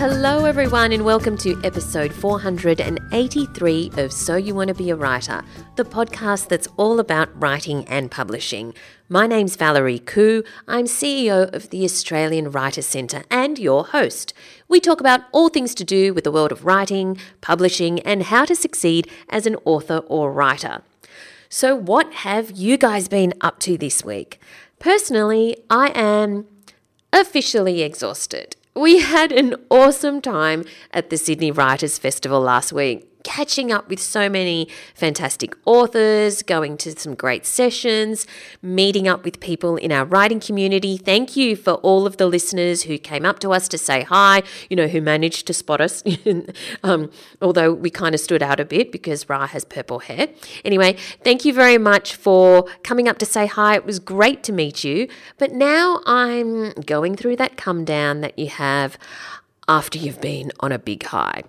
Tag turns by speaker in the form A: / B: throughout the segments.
A: Hello, everyone, and welcome to episode 483 of So You Want to Be a Writer, the podcast that's all about writing and publishing. My name's Valerie Khoo. I'm CEO of the Australian Writer Centre and your host. We talk about all things to do with the world of writing, publishing, and how to succeed as an author or writer. So, what have you guys been up to this week? Personally, I am officially exhausted. We had an awesome time at the Sydney Writers Festival last week catching up with so many fantastic authors, going to some great sessions, meeting up with people in our writing community. Thank you for all of the listeners who came up to us to say hi, you know, who managed to spot us, um, although we kind of stood out a bit because Ra has purple hair. Anyway, thank you very much for coming up to say hi. It was great to meet you. But now I'm going through that come down that you have after you've been on a big high.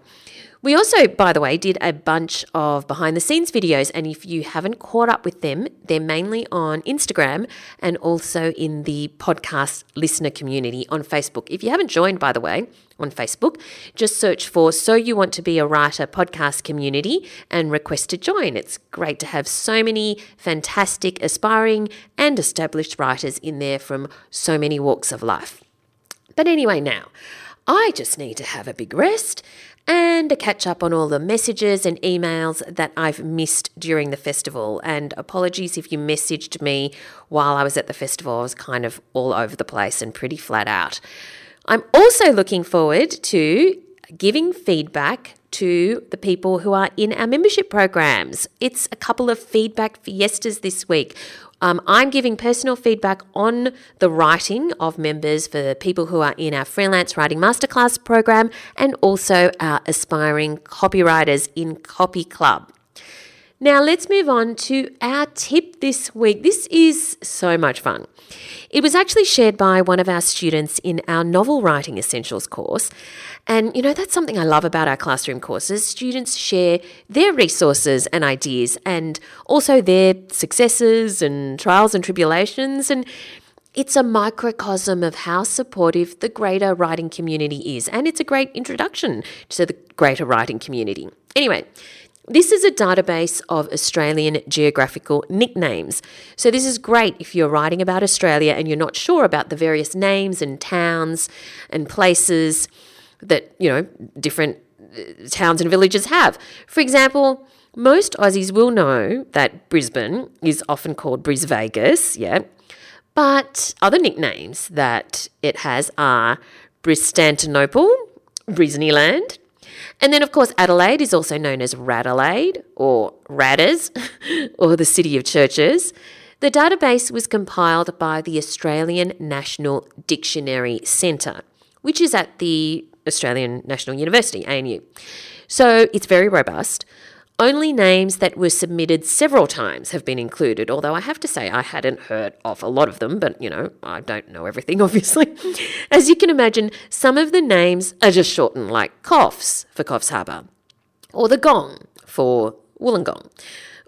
A: We also, by the way, did a bunch of behind the scenes videos, and if you haven't caught up with them, they're mainly on Instagram and also in the podcast listener community on Facebook. If you haven't joined, by the way, on Facebook, just search for So You Want to Be a Writer podcast community and request to join. It's great to have so many fantastic, aspiring, and established writers in there from so many walks of life. But anyway, now, I just need to have a big rest and to catch up on all the messages and emails that I've missed during the festival. And apologies if you messaged me while I was at the festival, I was kind of all over the place and pretty flat out. I'm also looking forward to giving feedback to the people who are in our membership programs. It's a couple of feedback fiestas this week. Um, I'm giving personal feedback on the writing of members for people who are in our freelance writing masterclass program and also our aspiring copywriters in Copy Club. Now, let's move on to our tip this week. This is so much fun. It was actually shared by one of our students in our novel writing essentials course. And, you know, that's something I love about our classroom courses. Students share their resources and ideas and also their successes and trials and tribulations. And it's a microcosm of how supportive the greater writing community is. And it's a great introduction to the greater writing community. Anyway, this is a database of Australian geographical nicknames. So, this is great if you're writing about Australia and you're not sure about the various names and towns and places that, you know, different uh, towns and villages have. For example, most Aussies will know that Brisbane is often called Bris Vegas, yeah. But other nicknames that it has are Bristantinople, Brisneyland, and then, of course, Adelaide is also known as Radelaide or Radders or the City of Churches. The database was compiled by the Australian National Dictionary Centre, which is at the Australian National University, ANU. So it's very robust. Only names that were submitted several times have been included, although I have to say I hadn't heard of a lot of them, but you know, I don't know everything, obviously. As you can imagine, some of the names are just shortened, like Coffs for Coffs Harbour, or the Gong for Wollongong,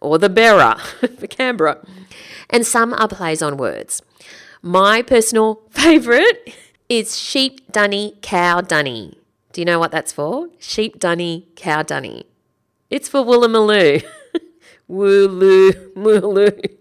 A: or the Berra for Canberra, and some are plays on words. My personal favourite is Sheep Dunny Cow Dunny. Do you know what that's for? Sheep Dunny Cow Dunny. It's for Woolloomooloo. Wooloo, mooloo.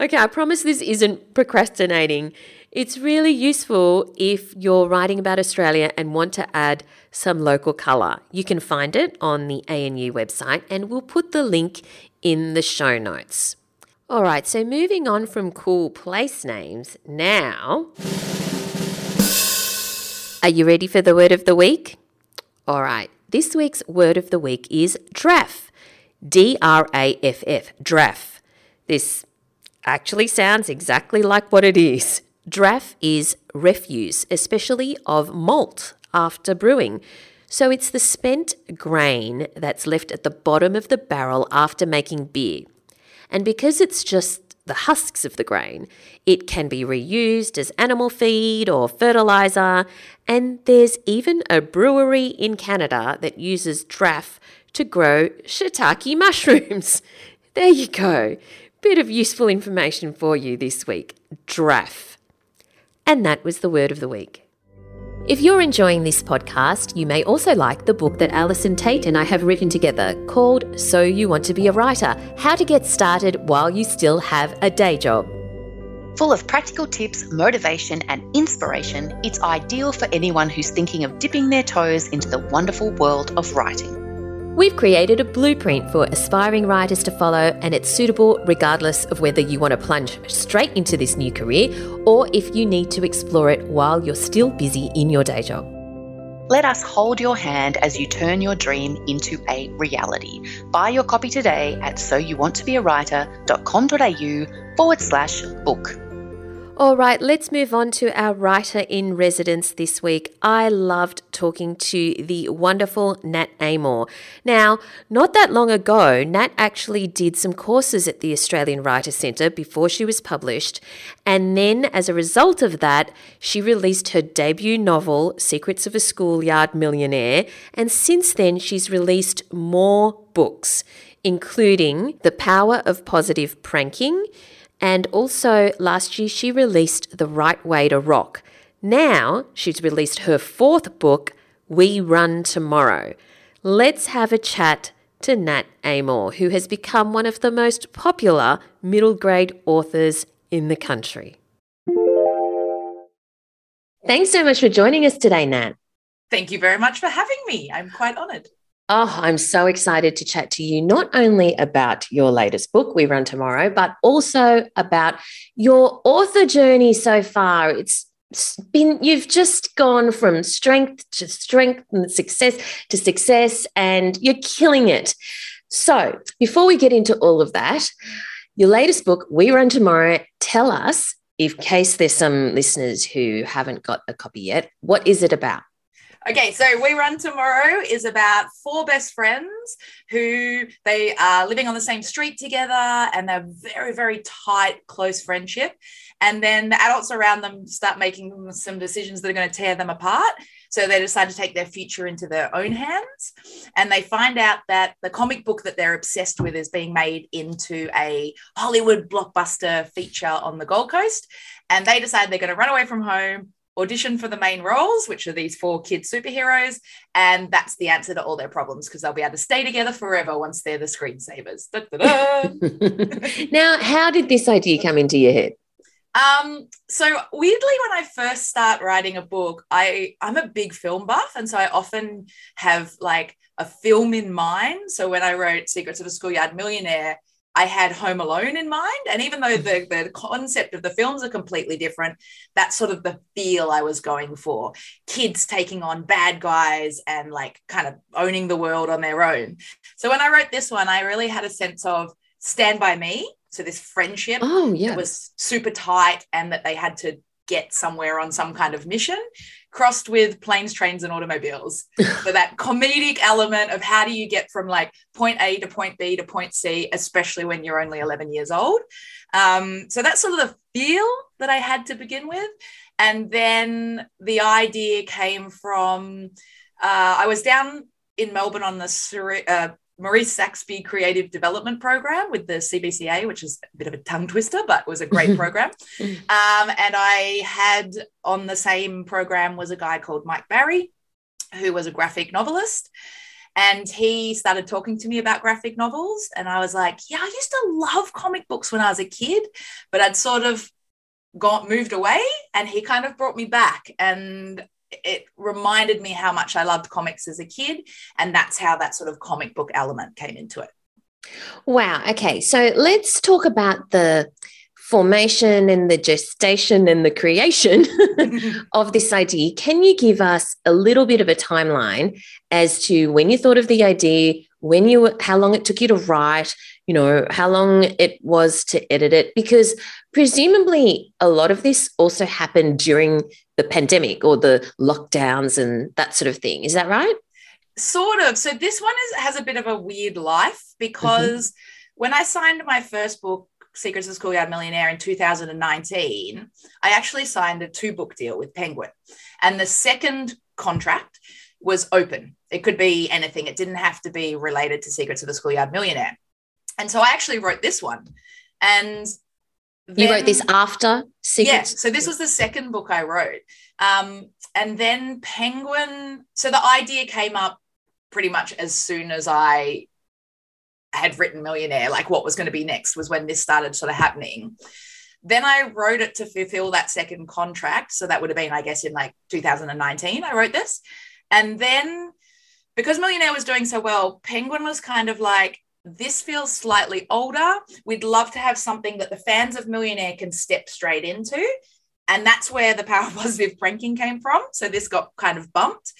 A: Okay, I promise this isn't procrastinating. It's really useful if you're writing about Australia and want to add some local colour. You can find it on the ANU website and we'll put the link in the show notes. All right, so moving on from cool place names, now. Are you ready for the word of the week? All right, this week's word of the week is draff. D R A F F, draff. This actually sounds exactly like what it is. Draff is refuse, especially of malt after brewing. So it's the spent grain that's left at the bottom of the barrel after making beer. And because it's just the husks of the grain. It can be reused as animal feed or fertilizer, and there's even a brewery in Canada that uses draff to grow shiitake mushrooms. There you go. Bit of useful information for you this week. Draff. And that was the word of the week. If you're enjoying this podcast, you may also like the book that Allison Tait and I have written together called So You Want to Be a Writer How to Get Started While You Still Have a Day Job.
B: Full of practical tips, motivation, and inspiration, it's ideal for anyone who's thinking of dipping their toes into the wonderful world of writing.
A: We've created a blueprint for aspiring writers to follow, and it's suitable regardless of whether you want to plunge straight into this new career or if you need to explore it while you're still busy in your day job.
B: Let us hold your hand as you turn your dream into a reality. Buy your copy today at soyouwanttobeawriter.com.au forward slash book.
A: All right, let's move on to our writer in residence this week. I loved talking to the wonderful Nat Amoore. Now, not that long ago, Nat actually did some courses at the Australian Writer Centre before she was published, and then as a result of that, she released her debut novel, Secrets of a Schoolyard Millionaire, and since then, she's released more books, including The Power of Positive Pranking and also last year, she released The Right Way to Rock. Now she's released her fourth book, We Run Tomorrow. Let's have a chat to Nat Amoore, who has become one of the most popular middle grade authors in the country. Thanks so much for joining us today, Nat.
C: Thank you very much for having me. I'm quite honoured.
A: Oh, I'm so excited to chat to you not only about your latest book, We Run Tomorrow, but also about your author journey so far. It's been you've just gone from strength to strength and success to success and you're killing it. So, before we get into all of that, your latest book, We Run Tomorrow, tell us, in case there's some listeners who haven't got a copy yet, what is it about?
C: Okay, so We Run Tomorrow is about four best friends who they are living on the same street together and they're very, very tight, close friendship. And then the adults around them start making some decisions that are going to tear them apart. So they decide to take their future into their own hands. And they find out that the comic book that they're obsessed with is being made into a Hollywood blockbuster feature on the Gold Coast. And they decide they're going to run away from home audition for the main roles, which are these four kid superheroes. And that's the answer to all their problems because they'll be able to stay together forever once they're the screensavers.
A: now, how did this idea come into your head?
C: Um, so weirdly, when I first start writing a book, I I'm a big film buff, and so I often have like a film in mind. So when I wrote Secrets of a Schoolyard Millionaire, I had Home Alone in mind. And even though the, the concept of the films are completely different, that's sort of the feel I was going for. Kids taking on bad guys and like kind of owning the world on their own. So when I wrote this one, I really had a sense of stand by me. So this friendship
A: oh, yeah.
C: was super tight and that they had to get somewhere on some kind of mission crossed with planes, trains, and automobiles. so that comedic element of how do you get from like point A to point B to point C, especially when you're only 11 years old. Um, so that's sort of the feel that I had to begin with. And then the idea came from uh, I was down in Melbourne on the uh, Maurice Saxby Creative Development Program with the CBCA, which is a bit of a tongue twister, but was a great program. Um, and I had on the same program was a guy called Mike Barry, who was a graphic novelist. And he started talking to me about graphic novels. And I was like, yeah, I used to love comic books when I was a kid, but I'd sort of got moved away. And he kind of brought me back. And it reminded me how much I loved comics as a kid. And that's how that sort of comic book element came into it.
A: Wow. Okay. So let's talk about the formation and the gestation and the creation of this idea. Can you give us a little bit of a timeline as to when you thought of the idea, when you how long it took you to write, you know, how long it was to edit it because presumably a lot of this also happened during the pandemic or the lockdowns and that sort of thing. Is that right?
C: Sort of. So this one is, has a bit of a weird life because mm-hmm. when I signed my first book, Secrets of the Schoolyard Millionaire in 2019, I actually signed a two book deal with Penguin. And the second contract was open. It could be anything. It didn't have to be related to Secrets of the Schoolyard Millionaire. And so I actually wrote this one. And
A: then, you wrote this after
C: Secrets? Yeah. So this was the second book I wrote. Um, and then Penguin. So the idea came up pretty much as soon as I had written Millionaire, like what was going to be next was when this started sort of happening. Then I wrote it to fulfill that second contract. So that would have been, I guess, in like 2019, I wrote this. And then because Millionaire was doing so well, Penguin was kind of like, this feels slightly older. We'd love to have something that the fans of Millionaire can step straight into. And that's where the power positive pranking came from. So this got kind of bumped.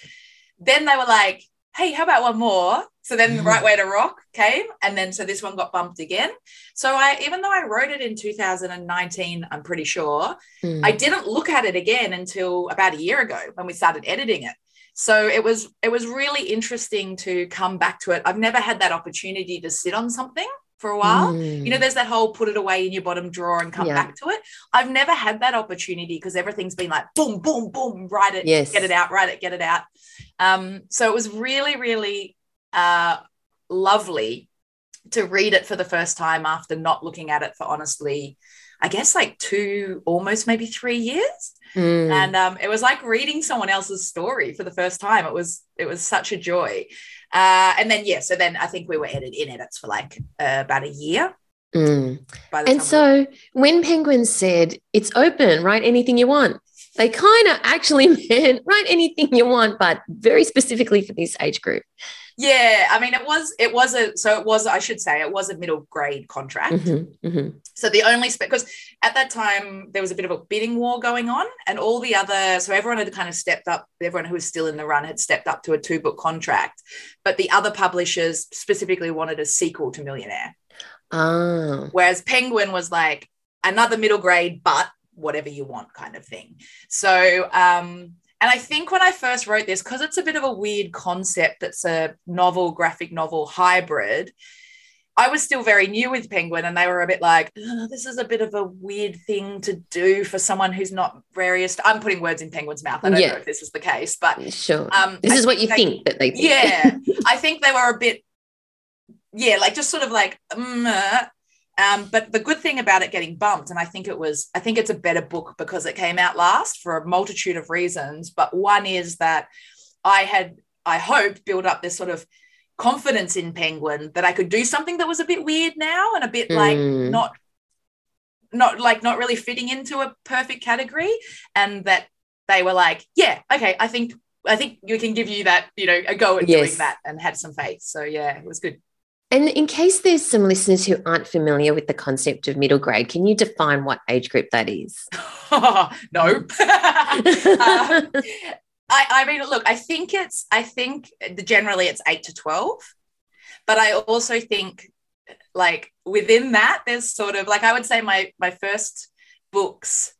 C: Then they were like, hey, how about one more? So then the right way to rock came. And then so this one got bumped again. So I, even though I wrote it in 2019, I'm pretty sure, mm. I didn't look at it again until about a year ago when we started editing it. So it was it was really interesting to come back to it. I've never had that opportunity to sit on something for a while. Mm. You know, there's that whole put it away in your bottom drawer and come yeah. back to it. I've never had that opportunity because everything's been like boom, boom, boom, write it, yes. get it out, write it, get it out. Um, so it was really, really uh, lovely to read it for the first time after not looking at it for honestly, I guess like two, almost maybe three years. Mm. And um, it was like reading someone else's story for the first time. It was it was such a joy. Uh, and then yeah, so then I think we were edit in edits for like uh, about a year.
A: Mm. And so when Penguin said it's open, write anything you want, they kind of actually meant write anything you want, but very specifically for this age group.
C: Yeah, I mean, it was it was a so it was I should say it was a middle grade contract. Mm-hmm, mm-hmm. So the only spec because at that time there was a bit of a bidding war going on, and all the other so everyone had kind of stepped up. Everyone who was still in the run had stepped up to a two book contract, but the other publishers specifically wanted a sequel to Millionaire.
A: Oh.
C: Whereas Penguin was like another middle grade, but whatever you want kind of thing. So um and I think when I first wrote this, because it's a bit of a weird concept that's a novel, graphic novel hybrid. I was still very new with Penguin, and they were a bit like, "This is a bit of a weird thing to do for someone who's not very." I'm putting words in Penguin's mouth. I don't yeah. know if this is the case, but
A: sure. Um, this I is what you they, think that they. Think.
C: Yeah, I think they were a bit, yeah, like just sort of like, mm, uh, um, but the good thing about it getting bumped, and I think it was, I think it's a better book because it came out last for a multitude of reasons. But one is that I had, I hope, built up this sort of confidence in Penguin that I could do something that was a bit weird now and a bit mm. like not, not like not really fitting into a perfect category, and that they were like, yeah, okay, I think I think we can give you that, you know, a go at yes. doing that and had some faith. So yeah, it was good.
A: And in case there's some listeners who aren't familiar with the concept of middle grade, can you define what age group that is?
C: no. uh, I, I mean, look, I think it's, I think generally it's eight to 12, but I also think like within that, there's sort of like, I would say my, my first books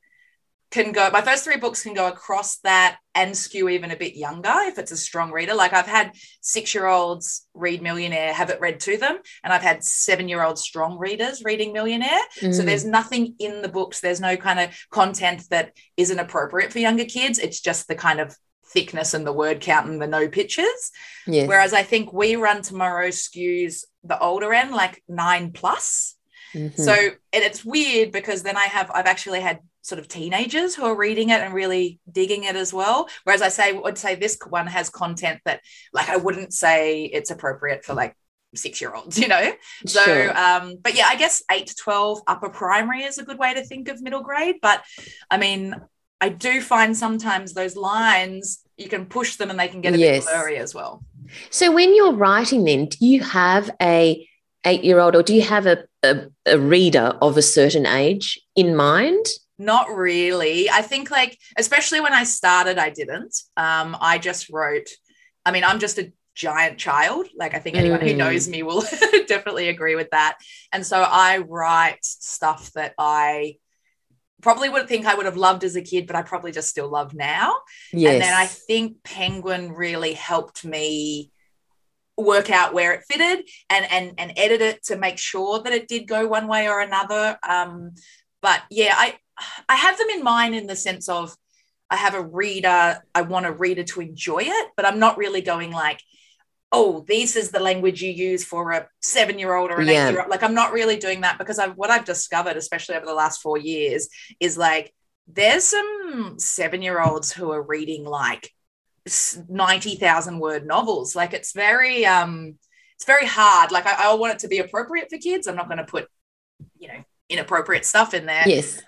C: can go my first three books can go across that and skew even a bit younger if it's a strong reader like i've had six year olds read millionaire have it read to them and i've had seven year old strong readers reading millionaire mm. so there's nothing in the books there's no kind of content that isn't appropriate for younger kids it's just the kind of thickness and the word count and the no pictures yes. whereas i think we run tomorrow skews the older end like nine plus Mm-hmm. So it's weird because then I have I've actually had sort of teenagers who are reading it and really digging it as well. Whereas I say would say this one has content that like I wouldn't say it's appropriate for like six year olds, you know? So sure. um, but yeah, I guess eight to 12 upper primary is a good way to think of middle grade. But I mean, I do find sometimes those lines you can push them and they can get a yes. bit blurry as well.
A: So when you're writing then, do you have a eight year old or do you have a, a, a reader of a certain age in mind?
C: Not really. I think like especially when I started, I didn't. Um, I just wrote. I mean, I'm just a giant child. Like I think anyone mm. who knows me will definitely agree with that. And so I write stuff that I probably would think I would have loved as a kid, but I probably just still love now. Yes. And then I think Penguin really helped me work out where it fitted and and and edit it to make sure that it did go one way or another. Um, but yeah, I I have them in mind in the sense of I have a reader, I want a reader to enjoy it, but I'm not really going like, oh, this is the language you use for a seven year old or an yeah. eight year old. Like, I'm not really doing that because I've, what I've discovered, especially over the last four years, is like there's some seven year olds who are reading like 90,000 word novels. Like it's very, um, it's very hard. Like I, I want it to be appropriate for kids. I'm not going to put, you know, inappropriate stuff in there.
A: Yes.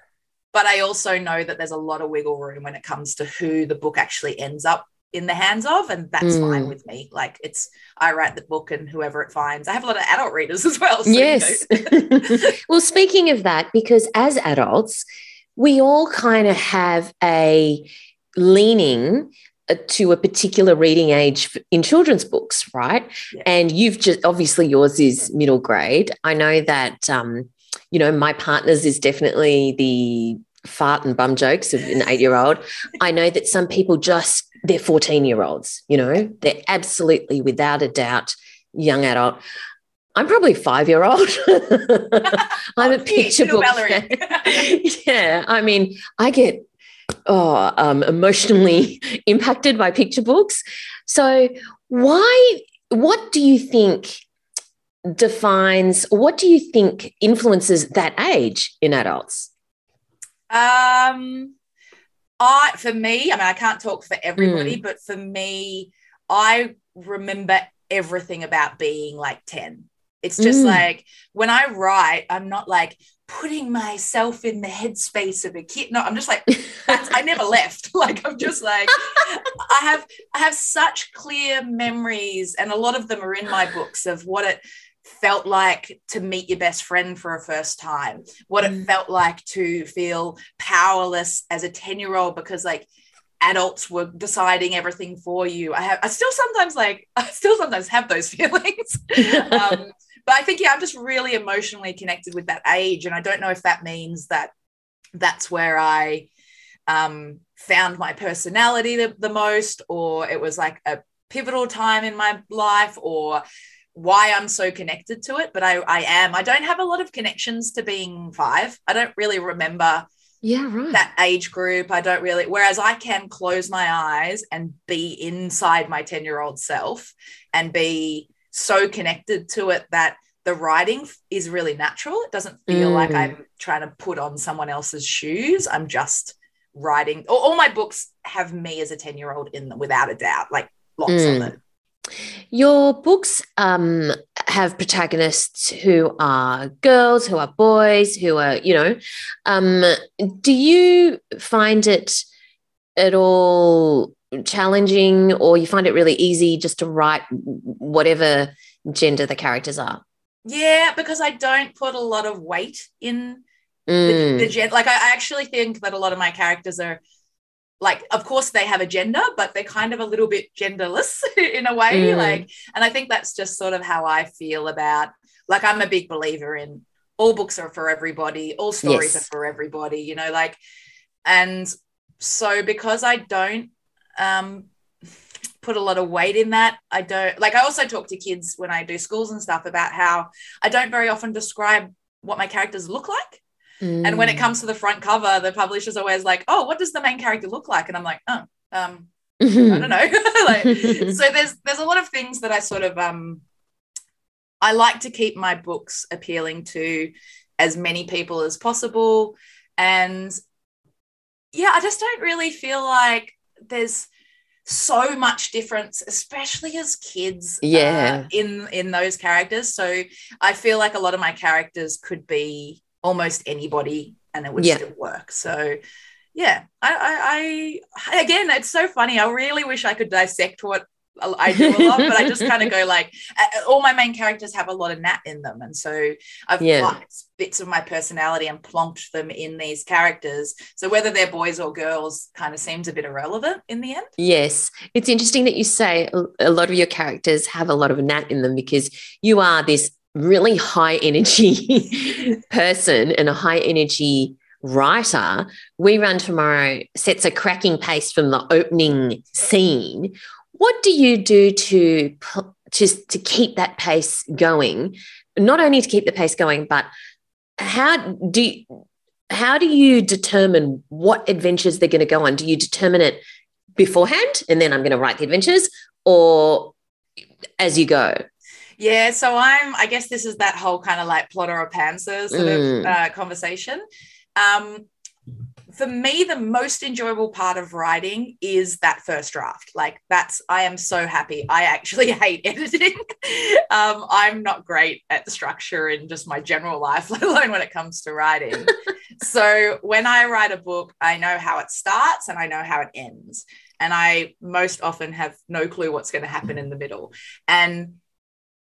C: But I also know that there's a lot of wiggle room when it comes to who the book actually ends up in the hands of. And that's
A: Mm.
C: fine with me. Like it's, I write the book and whoever it finds. I have a lot of adult readers as well. so, you
A: yes.
C: know.
A: well, speaking of that, because as adults, we all kind of have a leaning uh, to a particular reading age in children's books, right?
C: Yeah.
A: And you've just obviously yours is middle grade. I know that, um, you know, my partner's is definitely the fart and bum jokes of an eight year old. I know that some people just, they're 14 year olds, you know, they're absolutely without a doubt young adult. I'm probably five year old. I'm a picture book. Yeah, I mean, I get oh um, emotionally impacted by picture books. So, why? What do you think defines? What do you think influences that age in adults?
C: Um, I for me, I mean, I can't talk for
A: Mm.
C: everybody, but for me, I remember everything about being like 10. It's just
A: Mm.
C: like when I write, I'm not like putting myself in the headspace of a kid. No, I'm just like that's, I never left. Like I'm just like I have I have such clear memories, and a lot of them are in my books of what it felt like to meet your best friend for a first time, what it
A: Mm.
C: felt like to feel powerless as a 10 year old because like adults were deciding everything for you. I have I still sometimes like I still sometimes have those feelings. um, but I think yeah, I'm just really emotionally connected with that age, and I don't know if that means that that's where I um, found my personality the, the most, or it was like a pivotal time in my life, or why I'm so connected to it. But I, I am. I don't have a lot of connections to being five. I don't really remember
A: yeah, right.
C: that age group. I don't really, whereas I can close my eyes and be inside my 10 year old self and be so connected to it that the writing is really natural. It doesn't feel like
A: Mm.
C: I'm trying to put on someone else's shoes. I'm just writing. All, all my books have me as a 10 year old in them without a doubt, like lots
A: Mm.
C: of it.
A: Your books um, have protagonists who are girls, who are boys, who are, you know, um, do you find it at all challenging or you find it really easy just to write whatever gender the characters are?
C: Yeah, because I don't put a lot of weight in the,
A: Mm,
C: the gen like I I actually think that a lot of my characters are like of course they have a gender but they're kind of a little bit genderless in a way
A: Mm.
C: like and i think that's just sort of how i feel about like i'm a big believer in all books are for everybody all stories
A: Yes.
C: are for everybody you know like and so because i don't um put a lot of weight in that i don't like i also talk to kids when i do schools and stuff about how i don't very often describe what my characters look like and when it
A: mm.
C: comes to the front cover, the publisher's always like, "Oh, what does the main character look like?" And I'm like, "Oh, um, I don't know." like, so there's there's a lot of things that I sort of um, I like to keep my books appealing to as many people as possible, and yeah, I just don't really feel like there's so much difference especially as kids uh,
A: Yeah.
C: in in those characters so i feel like a lot of my characters could be almost anybody and it would
A: Yeah.
C: still work. So yeah I, I i again it's so funny. I really wish i could dissect what i do a lot but i just kind of go like all my main characters have a lot of nat in them. And so i've
A: Yeah.
C: plucked bits of my personality and plonked them in these characters. So whether they're boys or girls kind of seems a bit irrelevant in the end.
A: Yes, it's interesting that you say a lot of your characters have a lot of Nat in them because you are this really high energy person and a high energy writer. We Run Tomorrow sets a cracking pace from the opening scene. What do you do to just to, keep that pace going? Not only to keep the pace going, but how do you, how do you determine what adventures they're going to go on? Do you determine it beforehand and then I'm going to write the adventures or as you go?
C: Yeah, so I'm. I guess this is that whole kind of like plotter or pantser sort
A: Mm.
C: of uh, conversation. Um, for me, the most enjoyable part of writing is that first draft. Like that's, I am so happy. I actually hate editing. um, I'm not great at structure in just my general life, let alone when it comes to writing. so when I write a book, I know how it starts and I know how it ends. And I most often have no clue what's going to happen in the middle. And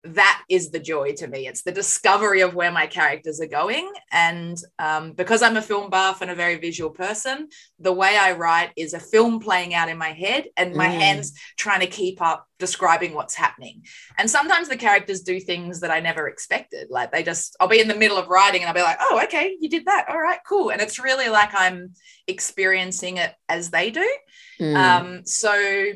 C: that is the joy to me. It's the discovery of where my characters are going. And um, because I'm a film buff and a very visual person, the way I write is a film playing out in my head and my mm. hands trying to keep up describing what's happening. And sometimes the characters do things that I never expected. Like they just, I'll be in the middle of writing and I'll be like, oh, okay, you did that. All right, cool. And it's really like I'm experiencing it as they do. Mm. Um, so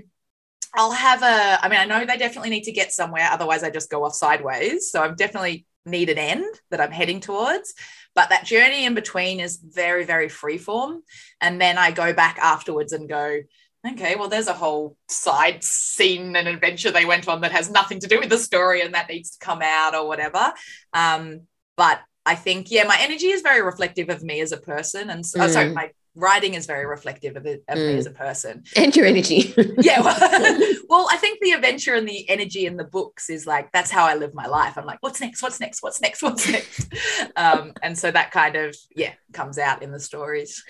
C: I'll have a, I mean, I know they definitely need to get somewhere. Otherwise, I just go off sideways. So I definitely need an end that I'm heading towards. But that journey in between is very, very freeform. And then I go back afterwards and go, okay, well, there's a whole side scene and adventure they went on that has nothing to do with the story and that needs to come out or whatever. Um, but I think, yeah, my energy is very reflective of me as a person. And so, mm. sorry, my writing is very reflective of, it, of mm. me as a person.
A: And your energy.
C: Yeah well, well, i think the adventure and the energy in the books is like that's how i live my life. I'm like what's next? What's next? What's next? What's next? Um, and so that kind of yeah comes out in the stories.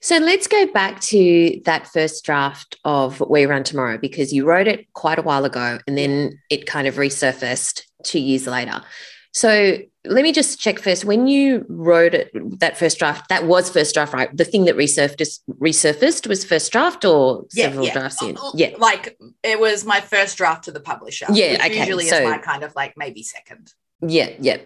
A: So let's go back to that first draft of we run tomorrow because you wrote it quite a while ago and then it kind of resurfaced two years later so let me just check first. When you wrote it, that first draft, that was first draft, right? The thing that resurfaced resurfaced was first draft or yeah, several
C: yeah.
A: drafts in?
C: Uh, yeah, like it was my first draft to the publisher.
A: Yeah, okay.
C: Usually so, is my kind of like maybe second.
A: Yeah, yeah.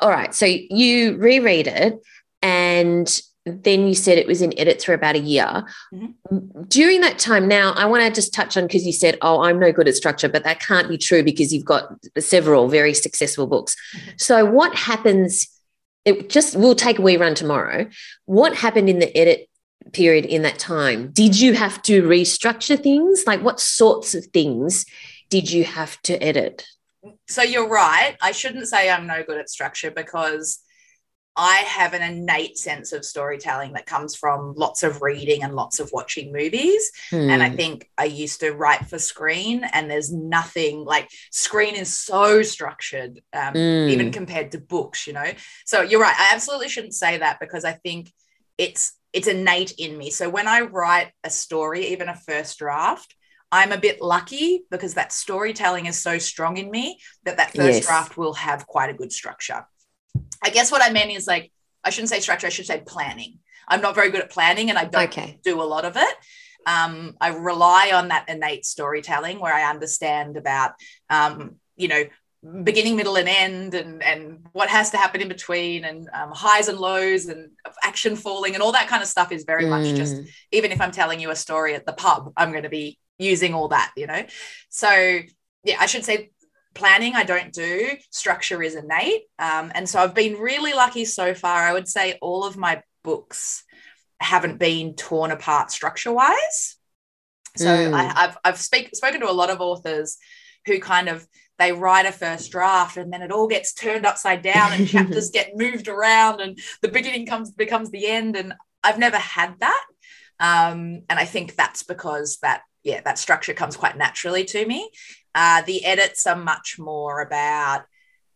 A: All right. So you reread it, and then you said it was in edits for about a year. Mm-hmm. During that time, now I want to just touch on because you said, Oh, I'm no good at structure, but that can't be true because you've got several very successful books. Mm-hmm. So, what happens? It just we'll take a wee run tomorrow. What happened in the edit period in that time? Did you have to restructure things? Like, what sorts of things did you have to edit?
C: So, you're right. I shouldn't say I'm no good at structure because I have an innate sense of storytelling that comes from lots of reading and lots of watching movies. Mm. And I hmm. think I used to write for screen, and there's nothing like screen is so structured, um, mm. even compared to books, you know? So you're right. I absolutely shouldn't say that because I think it's it's innate in me. So when I write a story, even a first draft, I'm a bit lucky because that storytelling is so strong in me that that first yes. draft will have quite a good structure. I guess what I meant is like, I shouldn't say structure, I should say planning. I'm not very good at planning and I don't okay. do a lot of it. Um, I rely on that innate storytelling where I understand about, um, you know, beginning, middle, and end, and and what has to happen in between, and um, highs and lows, and action falling, and all that kind of stuff is very mm. much just. Mm. Even if I'm telling you a story at the pub, I'm going to be using all that, you know. So yeah, I should say planning I don't do. Structure is innate. Um, and so I've been really lucky so far. I would say all of my books haven't been torn apart structure wise. So mm. I, have I've speak, spoken to a lot of authors who kind of they write a first draft and then it all gets turned upside down and chapters get moved around and the beginning comes becomes the end and I've never had that. Um, and I think that's because that yeah that structure comes quite naturally to me uh, the edits are much more about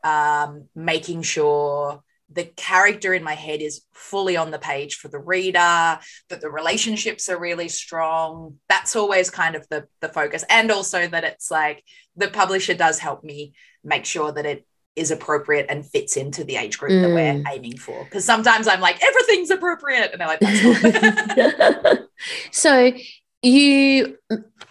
C: um, making sure the character in my head is fully on the page for the reader that the relationships are really strong that's always kind of the the focus and also that it's like the publisher does help me make sure that it is appropriate and fits into the age group mm. that we're mm. aiming for because sometimes i'm like everything's appropriate and they're like that's
A: so you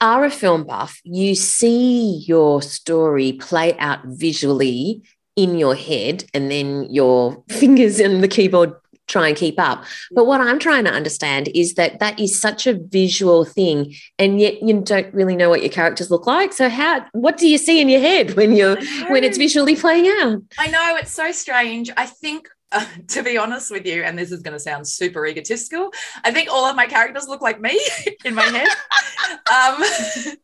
A: are a film buff, you see your story play out visually in your head, and then your fingers and the keyboard try and keep up. But what I'm trying to understand is that that is such a visual thing, and yet you don't really know what your characters look like. So how? What do you see in your head when you're when it's visually playing out?
C: I know it's so strange. I think uh, to be honest with you, and this is going to sound super egotistical, I think all of my characters look like me in my head. um,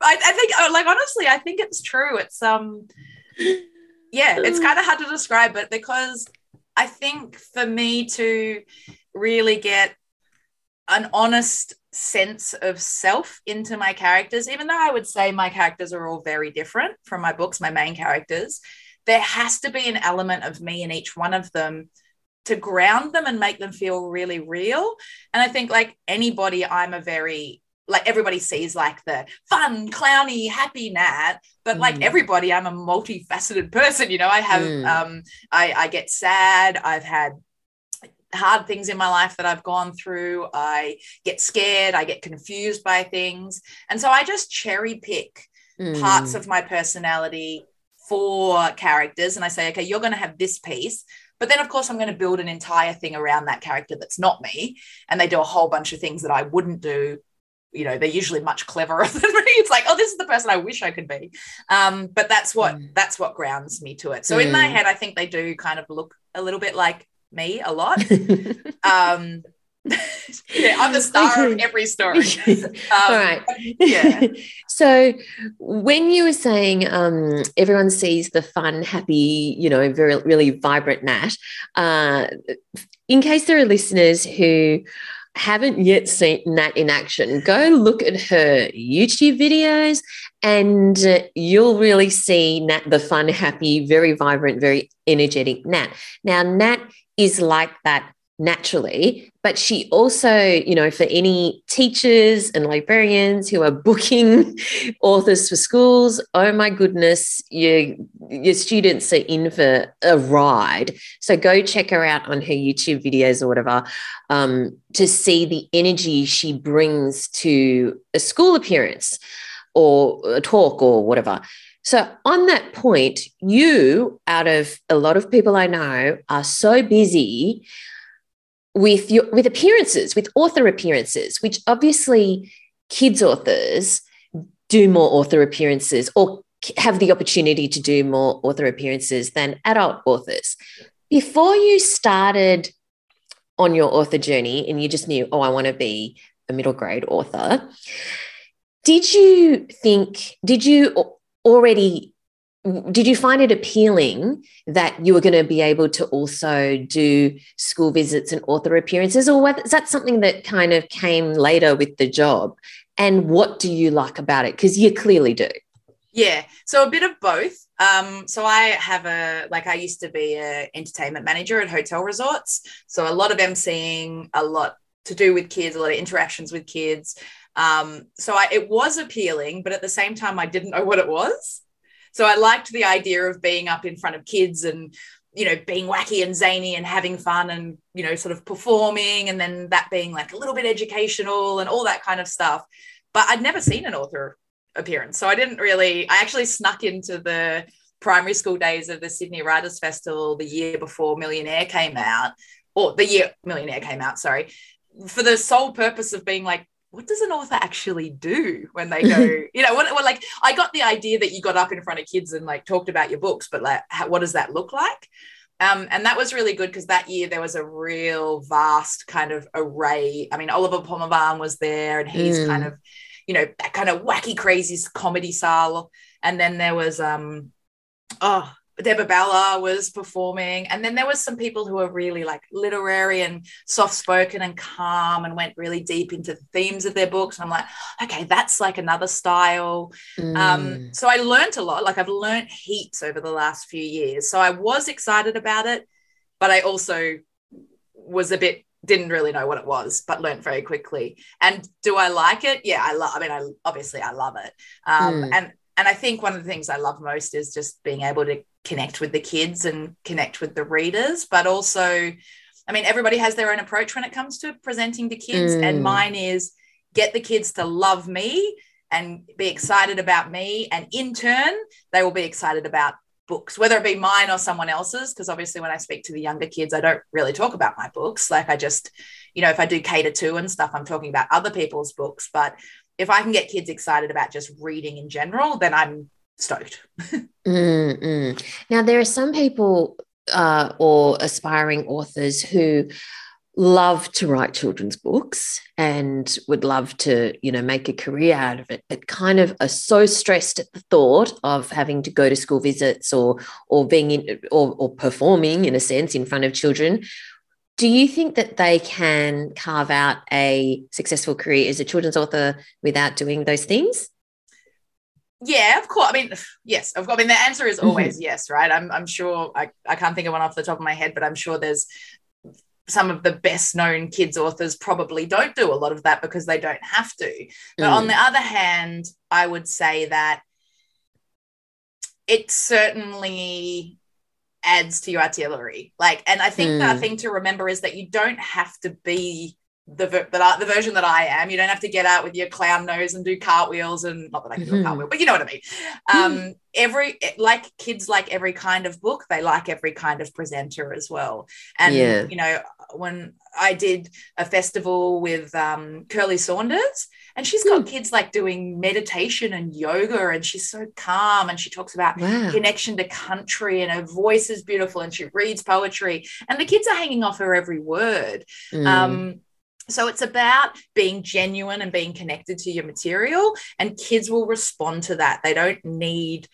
C: I, I, think, uh, like, honestly, I think it's true. It's, um, yeah, it's kind of hard to describe, but because I think for me to really get an honest sense of self into my characters, even though I would say my characters are all very different from my books, my main characters, there has to be an element of me in each one of them to ground them and make them feel really real. And I think, like anybody, I'm a very like everybody sees like the fun, clowny, happy Nat, but like mm. everybody, I'm a multifaceted person. You know, I have mm. um, I, I get sad. I've had hard things in my life that I've gone through. I get scared. I get confused by things, and so I just cherry pick mm. parts of my personality for characters, and I say, okay, you're going to have this piece. But then, of course, I'm going to build an entire thing around that character that's not me. And they do a whole bunch of things that I wouldn't do you know they're usually much cleverer than me it's like oh this is the person i wish i could be um, but that's what mm. that's what grounds me to it so mm. in my mm. head i think they do kind of look a little bit like me a lot um, yeah i'm the star of every story. Um,
A: all right. yeah. So when you were saying um, everyone sees the fun happy you know very really vibrant nat uh, in case there are listeners who haven't yet seen Nat in action, go look at her YouTube videos and uh, you'll really see Nat the fun, happy, very vibrant, very energetic Nat. Now, Nat is like that naturally. But she also, you know, for any teachers and librarians who are booking authors for schools, oh my goodness, your, your students are in for a ride. So go check her out on her YouTube videos or whatever um, to see the energy she brings to a school appearance or a talk or whatever. So, on that point, you, out of a lot of people I know, are so busy with your with appearances, with author appearances, which obviously kids authors do more author appearances or have the opportunity to do more author appearances than adult authors. Before you started on your author journey and you just knew, oh, I want to be a middle grade author, did you think, did you already did you find it appealing that you were going to be able to also do school visits and author appearances? Or was that something that kind of came later with the job? And what do you like about it? Because you clearly do.
C: Yeah so a bit of both. Um, so i have a like i used to be an entertainment manager at hotel resorts. So a lot of emceeing a lot to do with kids a lot of interactions with kids. Um, so I, it was appealing but at the same time i didn't know what it was so I liked the idea of being up in front of kids and you know being wacky and zany and having fun and you know sort of performing and then that being like a little bit educational and all that kind of stuff. But i'd never seen an author appearance. So i didn't really i actually snuck into the primary school days of the sydney writers festival the year before millionaire came out or the year millionaire came out sorry for the sole purpose of being like what does an author actually do when they go you know what, what, like i got the idea that you got up in front of kids and like talked about your books but like how, what does that look like? Um, and that was really good because that year there was a real vast kind of array. I mean oliver Phommavanh was there and he's mm. kind of you know that kind of wacky crazy comedy style. And then there was um oh Deborah Abela was performing, and then there was some people who were really like literary and soft spoken and calm, and went really deep into the themes of their books. And I'm like, okay, that's like another style. Um, mm. Um, so I learned a lot. Like I've learned heaps over the last few years. So I was excited about it, but I also was a bit didn't really know what it was, but learned very quickly. And do I like it? Yeah, I love. I mean, I obviously I love it. Um, mm. And and I think one of the things I love most is just being able to connect with the kids and connect with the readers, but also, I mean, everybody has their own approach when it comes to presenting to kids. Mm. And mine is get the kids to love me and be excited about me. And in turn, they will be excited about books, whether it be mine or someone else's. Because obviously, when I speak to the younger kids, I don't really talk about my books. Like I just, you know, if I do cater to and stuff, I'm talking about other people's books. But if I can get kids excited about just reading in general, then I'm stoked.
A: mm-hmm. Now, there are some people uh, or aspiring authors who love to write children's books and would love to you know make a career out of it but kind of are so stressed at the thought of having to go to school visits or or being in or, or performing in a sense in front of children do you think that they can carve out a successful career as a children's author without doing those things?
C: Yeah, of course. I mean, yes, of course. I mean, the answer is always mm-hmm. yes, right? I'm, I'm sure I, I can't think of one off the top of my head, but I'm sure there's some of the best known kids authors probably don't do a lot of that because they don't have to. But mm. on the other hand, I would say that it certainly adds to your artillery. Like, and I think mm. the thing to remember is that you don't have to be the the, the version that I am. You don't have to get out with your clown nose and do cartwheels and not that I can do a mm-hmm. cartwheel, but you know what I mean. Um, every like kids like every kind of book, they like every kind of presenter as well. And yeah. you know, when I did a festival with um, Kirli Saunders, and she's got mm. kids like doing meditation and yoga, and she's so calm. And she talks about wow. connection to country, and her voice is beautiful, and she reads poetry, and the kids are hanging off her every word. Mm. Um, so it's about being genuine and being connected to your material, and kids will respond to that. They don't need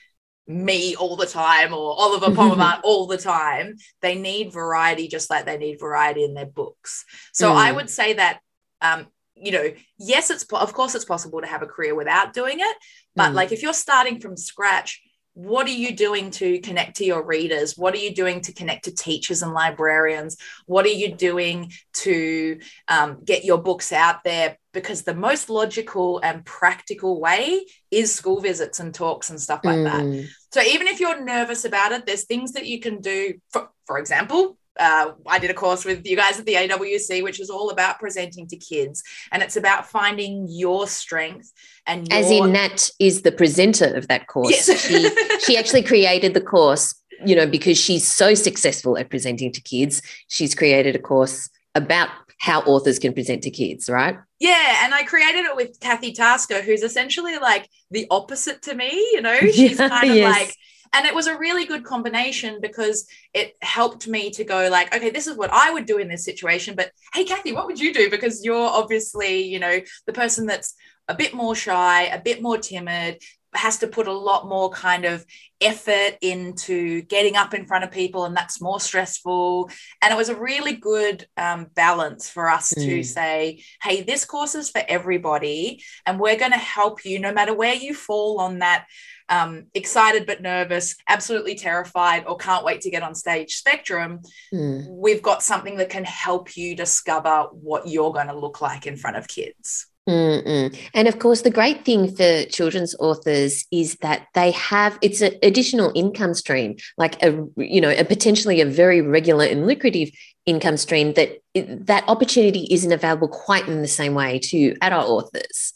C: me all the time or Oliver Phommavanh all the time. They need variety just like they need variety in their books. So mm. I would say that um, you know, yes, it's of course it's possible to have a career without doing it, but mm. like if you're starting from scratch, what are you doing to connect to your readers? What are you doing to connect to teachers and librarians? What are you doing to um, get your books out there? Because the most logical and practical way is school visits and talks and stuff like mm. that. So even if you're nervous about it, there's things that you can do. For, for example, uh, I did a course with you guys at the AWC, which is all about presenting to kids, and it's about finding your strength and your...
A: as in Nat is the presenter of that course. Yes. she she actually created the course, you know, because she's so successful at presenting to kids. She's created a course about how authors can present to kids, right?
C: Yeah, and I created it with Kathy Tasker, who's essentially like the opposite to me. You know, she's kind of yes. like and it was a really good combination because it helped me to go like okay this is what i would do in this situation but hey kathy what would you do because you're obviously you know the person that's a bit more shy a bit more timid has to put a lot more kind of effort into getting up in front of people and that's more stressful and it was a really good um, balance for us mm. to say hey this course is for everybody and we're going to help you no matter where you fall on that um, excited but nervous, absolutely terrified, or can't wait to get on stage spectrum, mm. we've got something that can help you discover what you're going to look like in front of kids.
A: Mm-mm. And of course, the great thing for children's authors is that they have it's an additional income stream, like a you know a potentially a very regular and lucrative income stream that that opportunity isn't available quite in the same way to adult authors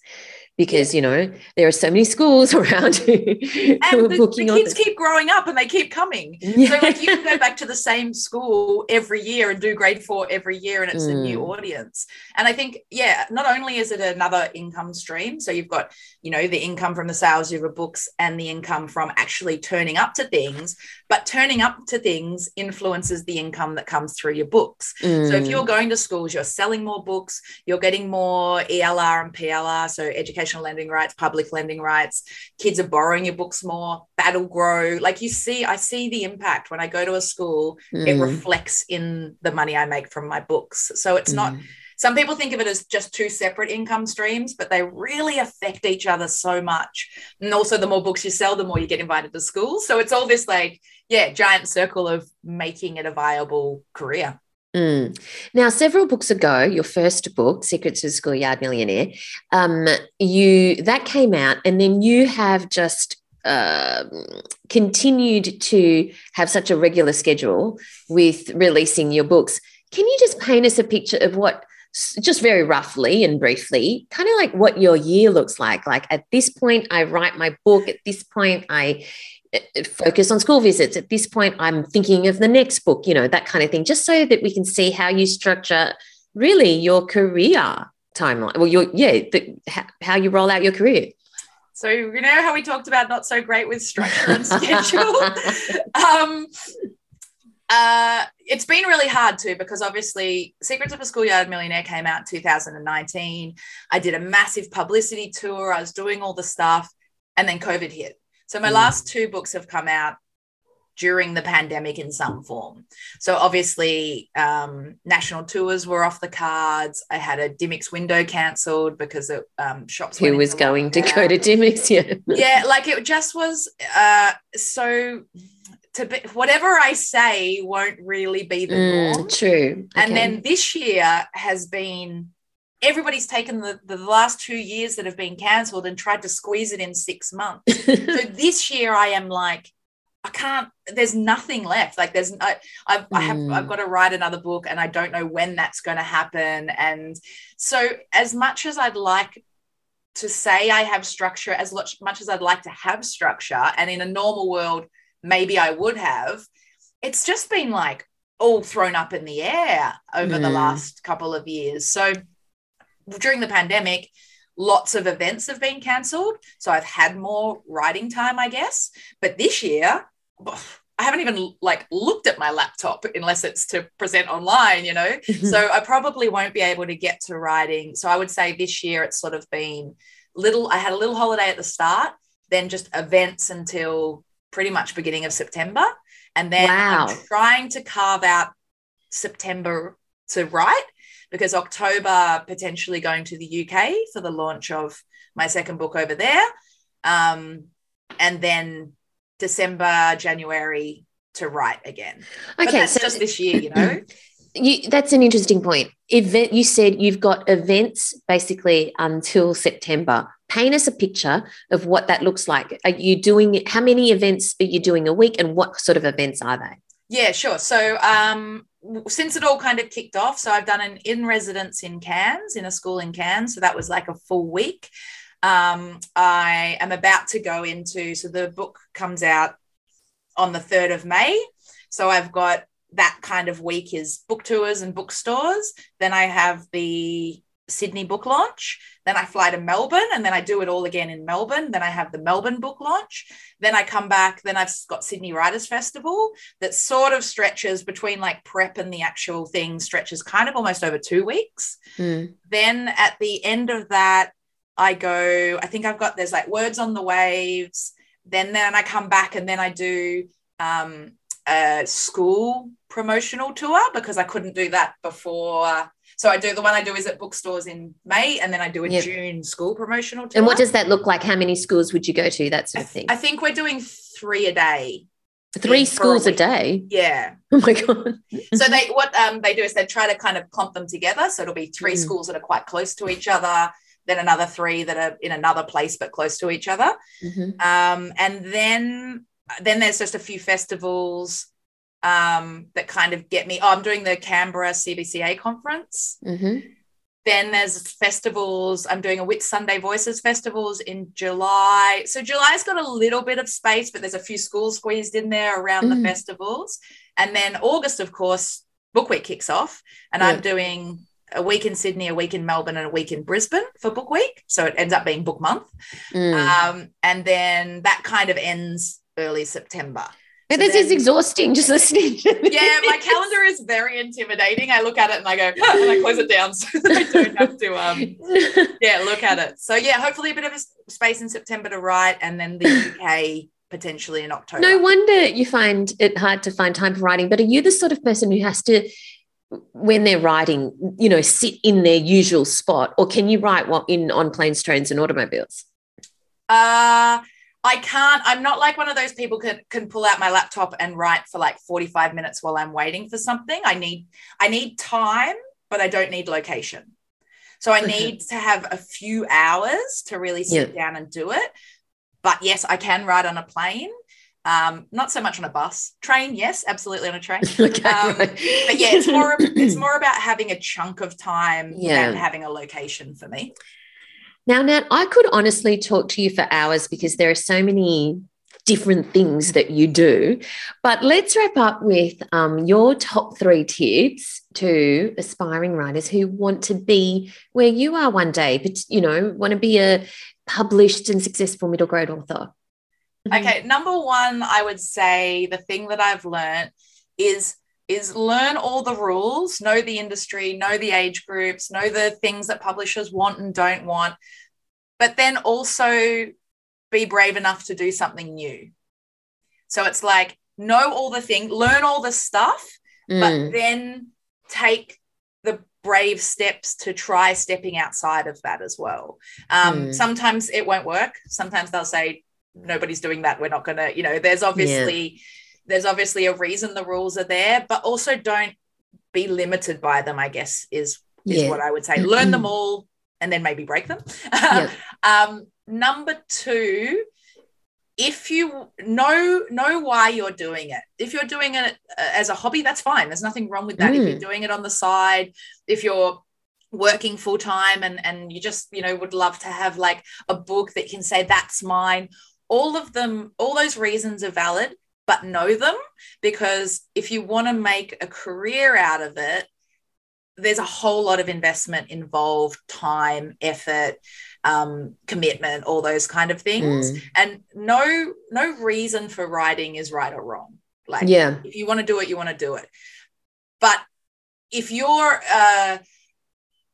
A: because you know there are so many schools around who, and
C: who the, the kids keep growing up and they keep coming yeah. so like you can go back to the same school every year and do grade four every year and it's mm. a new mm. audience and i think yeah not only is it another income stream so you've got you know the income from the sales of your books and the income from actually turning up to things but turning up to things influences the income that comes through your books mm. so if you're mm. going to schools you're selling more books you're getting more elr and plr so educational lending rights, public lending rights. Kids are borrowing your books more. That'll grow. Like you see, I see the impact when I go to a school. Mm. It reflects in the money I make from my books. So it's mm. not. Some people think of it as just two separate income streams, but they really affect each other so much. And also, the more books you sell, the more you get invited to school. So it's all this like, yeah, giant circle of making it a viable career.
A: Mm. Now, several books ago, your first book, Secrets of Schoolyard Millionaire, um, you that came out, and then you have just uh, continued to have such a regular schedule with releasing your books. Can you just paint us a picture of what, just very roughly and briefly, kind of like what your year looks like? Like at this point, I write my book. At this point, I focus on school visits. At this point, I'm thinking of the next book, you know, that kind of thing, just so that we can see how you structure really your career timeline. Well, your, yeah, the, how you roll out your career.
C: So, you know how we talked about not so great with structure and schedule? um, uh, it's been really hard too because obviously Secrets of a Schoolyard Millionaire came out in 2019. I did a massive publicity tour. I was doing all the stuff, and then COVID hit. So my mm. last two books have come out during the pandemic in some form. So obviously, um, national tours were off the cards. I had a Dymocks window cancelled because it, um, shops.
A: Who was going to go to Dymocks? Yeah,
C: yeah, like it just was. Uh, so to be whatever I say won't really be the
A: Mm,
C: norm.
A: true.
C: And
A: Okay.
C: then this year has been everybody's taken the, the last two years that have been cancelled and tried to squeeze it in six months. so this year I am like, I can't, there's nothing left. Like there's, I, I've, I have,
A: Mm.
C: I've got to write another book and I don't know when that's going to happen. And so as much as I'd like to say I have structure, as much as I'd like to have structure, and in a normal world, maybe I would have, it's just been like all thrown up in the air over the
A: Mm.
C: last couple of years. So during the pandemic, lots of events have been cancelled. So I've had more writing time, I guess. But this year, I haven't even like looked at my laptop unless it's to present online, you know. so I probably won't be able to get to writing. So I would say this year it's sort of been little. I had a little holiday at the start, then just events until pretty much beginning of September, and then
A: Wow.
C: I'm trying to carve out September to write because October potentially going to the UK for the launch of my second book over there, um, and then December, January to write again. But
A: okay,
C: that's
A: so
C: just this year, you know.
A: you, that's an interesting point. Event. You said you've got events basically until September. Paint us a picture of what that looks like. Are you doing? How many events are you doing a week, and what sort of events are they?
C: Yeah, sure. So um, since it all kind of kicked off, so I've done an in residence in Cairns, in a school in Cairns. So that was like a full week. Um, I am about to go into, so the book comes out on the 3rd of May. So I've got that kind of week is book tours and bookstores. Then I have the Sydney book launch. Then I fly to Melbourne and then I do it all again in Melbourne. Then I have the Melbourne book launch. Then I come back. Then I've got Sydney Writers Festival that sort of stretches between like prep and the actual thing, stretches kind of almost over two weeks.
A: Mm.
C: Then at the end of that, I go, I think I've got there's like words on the waves. Then then I come back and then I do um, a school promotional tour because I couldn't do that before. So I do the one I do is at bookstores in May, and then I do a
A: Yep.
C: June school promotional tour.
A: And what does that look like? How many schools would you go to? That sort of thing.
C: I think we're doing three a day.
A: Three
C: for a
A: schools a, day.
C: Yeah.
A: Oh my god.
C: so they what um they do is they try to kind of clump them together. So it'll be three
A: Mm.
C: schools that are quite close to each other, then another three that are in another place but close to each other.
A: Mhm.
C: Um, and then then there's just a few festivals um that kind of get me. Oh, I'm doing the Canberra CBCA conference.
A: Mhm.
C: Then there's festivals. I'm doing a Whitsunday Voices festivals in July. So July's got a little bit of space, but there's a few schools squeezed in there around the
A: Mm.
C: festivals. And then August, of course, Book Week kicks off, and
A: Yeah.
C: I'm doing a week in Sydney, a week in Melbourne, and a week in Brisbane for Book Week. So it ends up being Book Month.
A: Mm.
C: Um, and then that kind of ends early September.
A: But this is exhausting just listening.
C: Yeah, my calendar is very intimidating. I look at it and I go, and I close it down so that I don't have to um yeah look at it so yeah hopefully a bit of a space in september to write and then the uk potentially in october
A: No wonder you find it hard to find time for writing. But are you the sort of person who has to, when they're writing, you know, sit in their usual spot, or can you write what in on planes, trains, and automobiles?
C: uh i can't i'm not like one of those people can can pull out my laptop and write for like 45 minutes while i'm waiting for something. I need i need time but i don't need location. So i need to have a few hours to really sit down and do it. But yes i can write on a plane. Um, not so much on a bus. Train yes absolutely on a train.
A: Okay,
C: Um,
A: right.
C: but yeah, it's more it's more about having a chunk of time
A: Yeah.
C: than having a location for me.
A: Now, Nat, I could honestly talk to you for hours because there are so many different things that you do. But let's wrap up with um, your top three tips to aspiring writers who want to be where you are one day, but you know, want to be a published and successful middle grade author.
C: Okay, number one, I would say the thing that I've learned is is learn all the rules, know the industry, know the age groups, know the things that publishers want and don't want, but then also be brave enough to do something new. So it's like know all the thing, learn all the stuff,
A: Mm.
C: but then take the brave steps to try stepping outside of that as well. Um,
A: Mm.
C: Sometimes it won't work. Sometimes they'll say, nobody's doing that. We're not going to, you know, there's obviously, there's obviously a reason the rules are there, but also don't be limited by them, I guess, is, is
A: Yeah.
C: what I would say. Learn them all and then maybe break them.
A: Yeah.
C: um, number two, if you know know why you're doing it if you're doing it uh, as a hobby that's fine there's nothing wrong with that if you're
A: Mm.
C: doing it on the side if you're working full time and and you just you know would love to have like a book that can say that's mine all of them all those reasons are valid but know them because if you want to make a career out of it there's a whole lot of investment involved time effort um, commitment all those kind of things
A: Mm.
C: and no no reason for writing is right or wrong like
A: Yeah.
C: if you want to do it you want to do it but if you're uh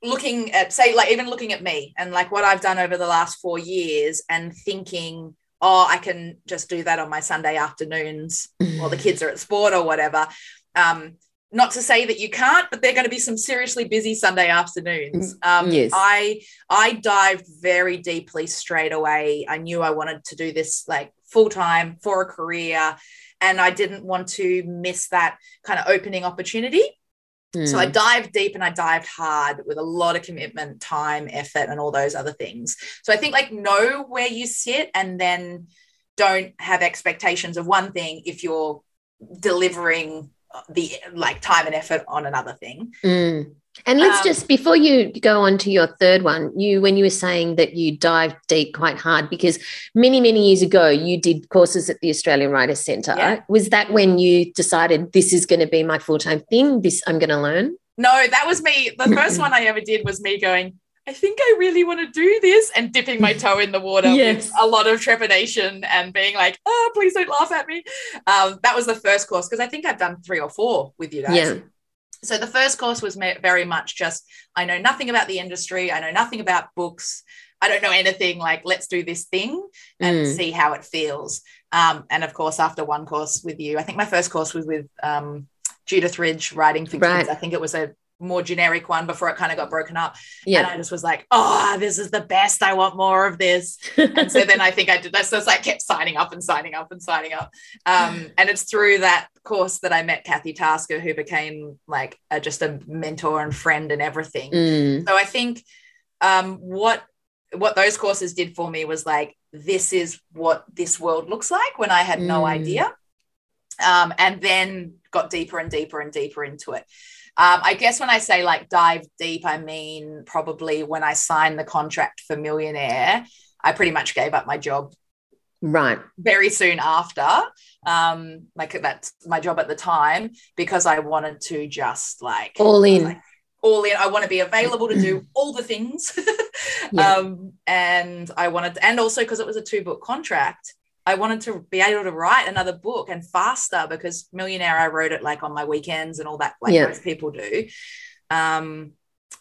C: looking at say like even looking at me and like what i've done over the last four years and thinking oh i can just do that on my sunday afternoons while the kids are at sport or whatever. Um not to say that you can't but they're going to be some seriously busy sunday afternoons. Um
A: Yes.
C: i i dived very deeply straight away. I knew i wanted to do this like full time for a career and i didn't want to miss that kind of opening opportunity so I
A: Mm.
C: dived deep and I dived hard with a lot of commitment, time, effort, and all those other things. So I think like know where you sit and then don't have expectations of one thing if you're delivering the like time and effort on another thing.
A: Mm. And let's
C: Um,
A: just before you go on to your third one, you when you were saying that you dived deep quite hard because many many years ago you did courses at the Australian Writers Centre.
C: Yeah.
A: Was that when you decided this is going to be my full time thing? This I'm going to learn.
C: No, that was me. The first one I ever did was me going, I think I really want to do this and dipping my toe in the water
A: Yes.
C: with a lot of trepidation and being like, oh, please don't laugh at me. Um, that was the first course because I think I've done three or four with you guys.
A: Yeah.
C: So the first course was very much just I know nothing about the industry, I know nothing about books, I don't know anything. Like let's do this thing and
A: Mm.
C: see how it feels. Um, and of course, after one course with you, I think my first course was with um, Judith Ridge, writing for
A: Right.
C: kids. I think it was a more generic one before it kind of got broken up. And I just was like, oh, this is the best. I want more of this and so then I think I did that. So it's like kept signing up and signing up and signing up. Um, and it's through that course that I met Kathy Tasker, who became like a, just a mentor and friend and everything.
A: Mm.
C: So I think um, what what those courses did for me was like, this is what this world looks like when I had no
A: Mm.
C: idea. Um, and then got deeper and deeper and deeper into it. Um, I guess when I say like dive deep, I mean probably when I signed the contract for Millionaire, I pretty much gave up my job
A: Right.
C: very soon after. Um, like that's my job at the time because I wanted to just like
A: All in.
C: like, all in. I want to be available to do all the things.
A: Yeah.
C: um, and I wanted, and also because it was a two book contract, I wanted to be able to write another book and faster because Millionaire, I wrote it like on my weekends and all that, like
A: Yeah.
C: most people do. Um,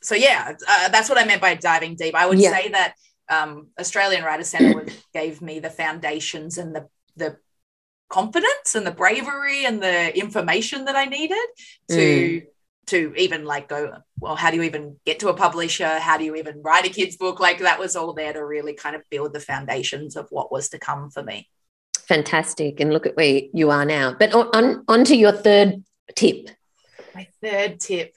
C: so yeah, uh, that's what I meant by diving deep. I would
A: Yeah.
C: say that um, Australian Writers Centre gave me the foundations and the the confidence and the bravery and the information that I needed to to even like go well how do you even get to a publisher how do you even write a kids book like that was all there to really kind of build the foundations of what was to come for me
A: Fantastic. And look at where you are now. But on, on, on to your third tip.
C: my third tip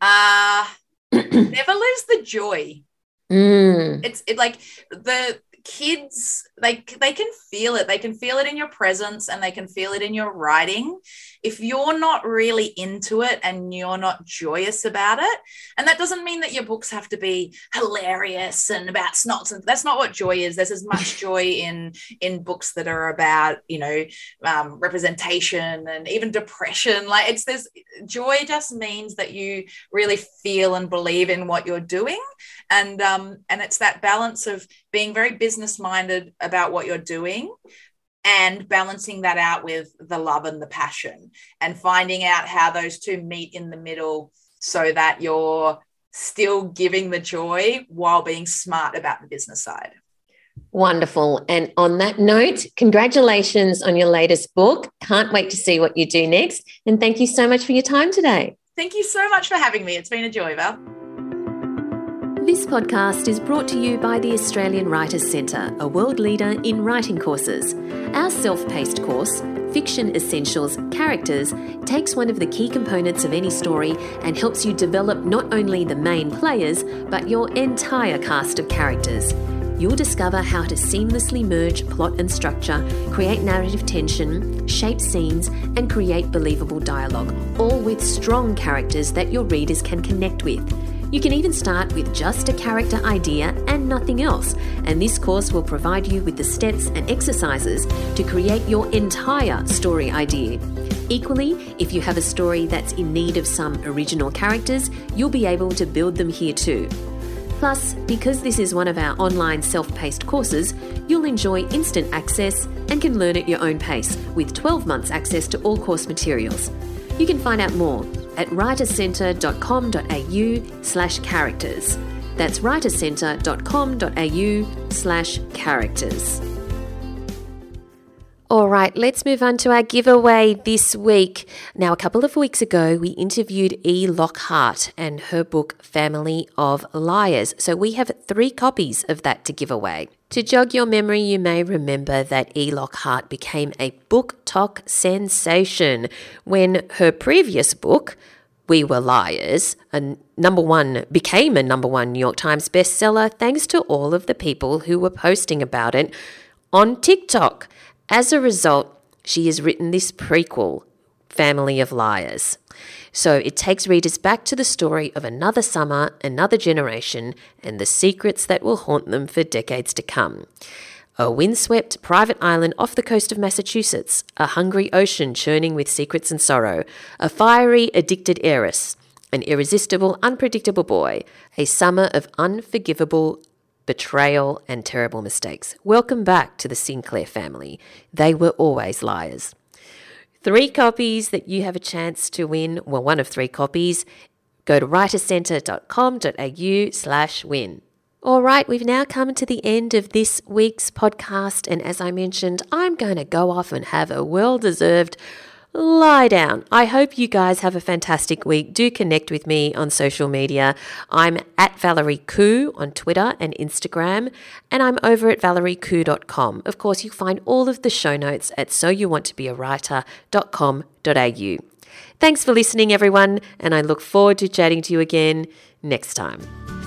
C: uh never lose the joy
A: Mm.
C: it's it like the kids like they can feel it. They can feel it in your presence and they can feel it in your writing. If you're not really into it and you're not joyous about it and that doesn't mean that your books have to be hilarious and about snots and that's not what joy is. There's as much joy in in books that are about you know um, representation and even depression. Like it's this joy just means that you really feel and believe in what you're doing. And um and it's that balance of being very business minded about what you're doing and balancing that out with the love and the passion and finding out how those two meet in the middle so that you're still giving the joy while being smart about the business side
A: Wonderful. And on that note, congratulations on your latest book. Can't wait to see what you do next. And thank you so much for your time today.
C: Thank you so much for having me. It's been a joy, Val.
A: This podcast is brought to you by the Australian Writers Centre, a world leader in writing courses. Our self paced course, Fiction Essentials Characters, takes one of the key components of any story and helps you develop not only the main players, but your entire cast of characters you'll discover how to seamlessly merge plot and structure, create narrative tension, shape scenes, and create believable dialogue, all with strong characters that your readers can connect with. You can even start with just a character idea and nothing else, and this course will provide you with the steps and exercises to create your entire story idea. Equally, if you have a story that's in need of some original characters, you'll be able to build them here too. Plus, because this is one of our online self paced courses, you'll enjoy instant access and can learn at your own pace with 12 months access to all course materials. You can find out more at writerscentre.com.au slash characters. That's writerscentre.com.au slash characters. All right, let's move on to our giveaway this week. Now, a couple of weeks ago, we interviewed E. Lockhart and her book Family of Liars. So we have three copies of that to give away. To jog your memory, you may remember that E. Lockhart became a BookTok sensation when her previous book, We Were Liars, a number one became a number one New York Times bestseller thanks to all of the people who were posting about it on TikTok. As a result, she has written this prequel, Family of Liars. So it takes readers back to the story of another summer, another generation, and the secrets that will haunt them for decades to come. A windswept private island off the coast of Massachusetts, a hungry ocean churning with secrets and sorrow, a fiery, addicted heiress, an irresistible, unpredictable boy, a summer of unforgivable betrayal, and terrible mistakes. Welcome back to the Sinclair family. They were always liars. Three copies that you have a chance to win. Well, one of three copies. Go to writerscentre.com.au slash win. All right, we've now come to the end of this week's podcast. And as I mentioned, I'm going to go off and have a well deserved lie down. I hope you guys have a fantastic week. Do connect with me on social media. I'm at Valerie Khoo on Twitter and Instagram, and I'm over at valeriekhoo.com. Of course, you'll find all of the show notes at soyouwanttobeawriter.com.au. Thanks for listening, everyone, and I look forward to chatting to you again next time.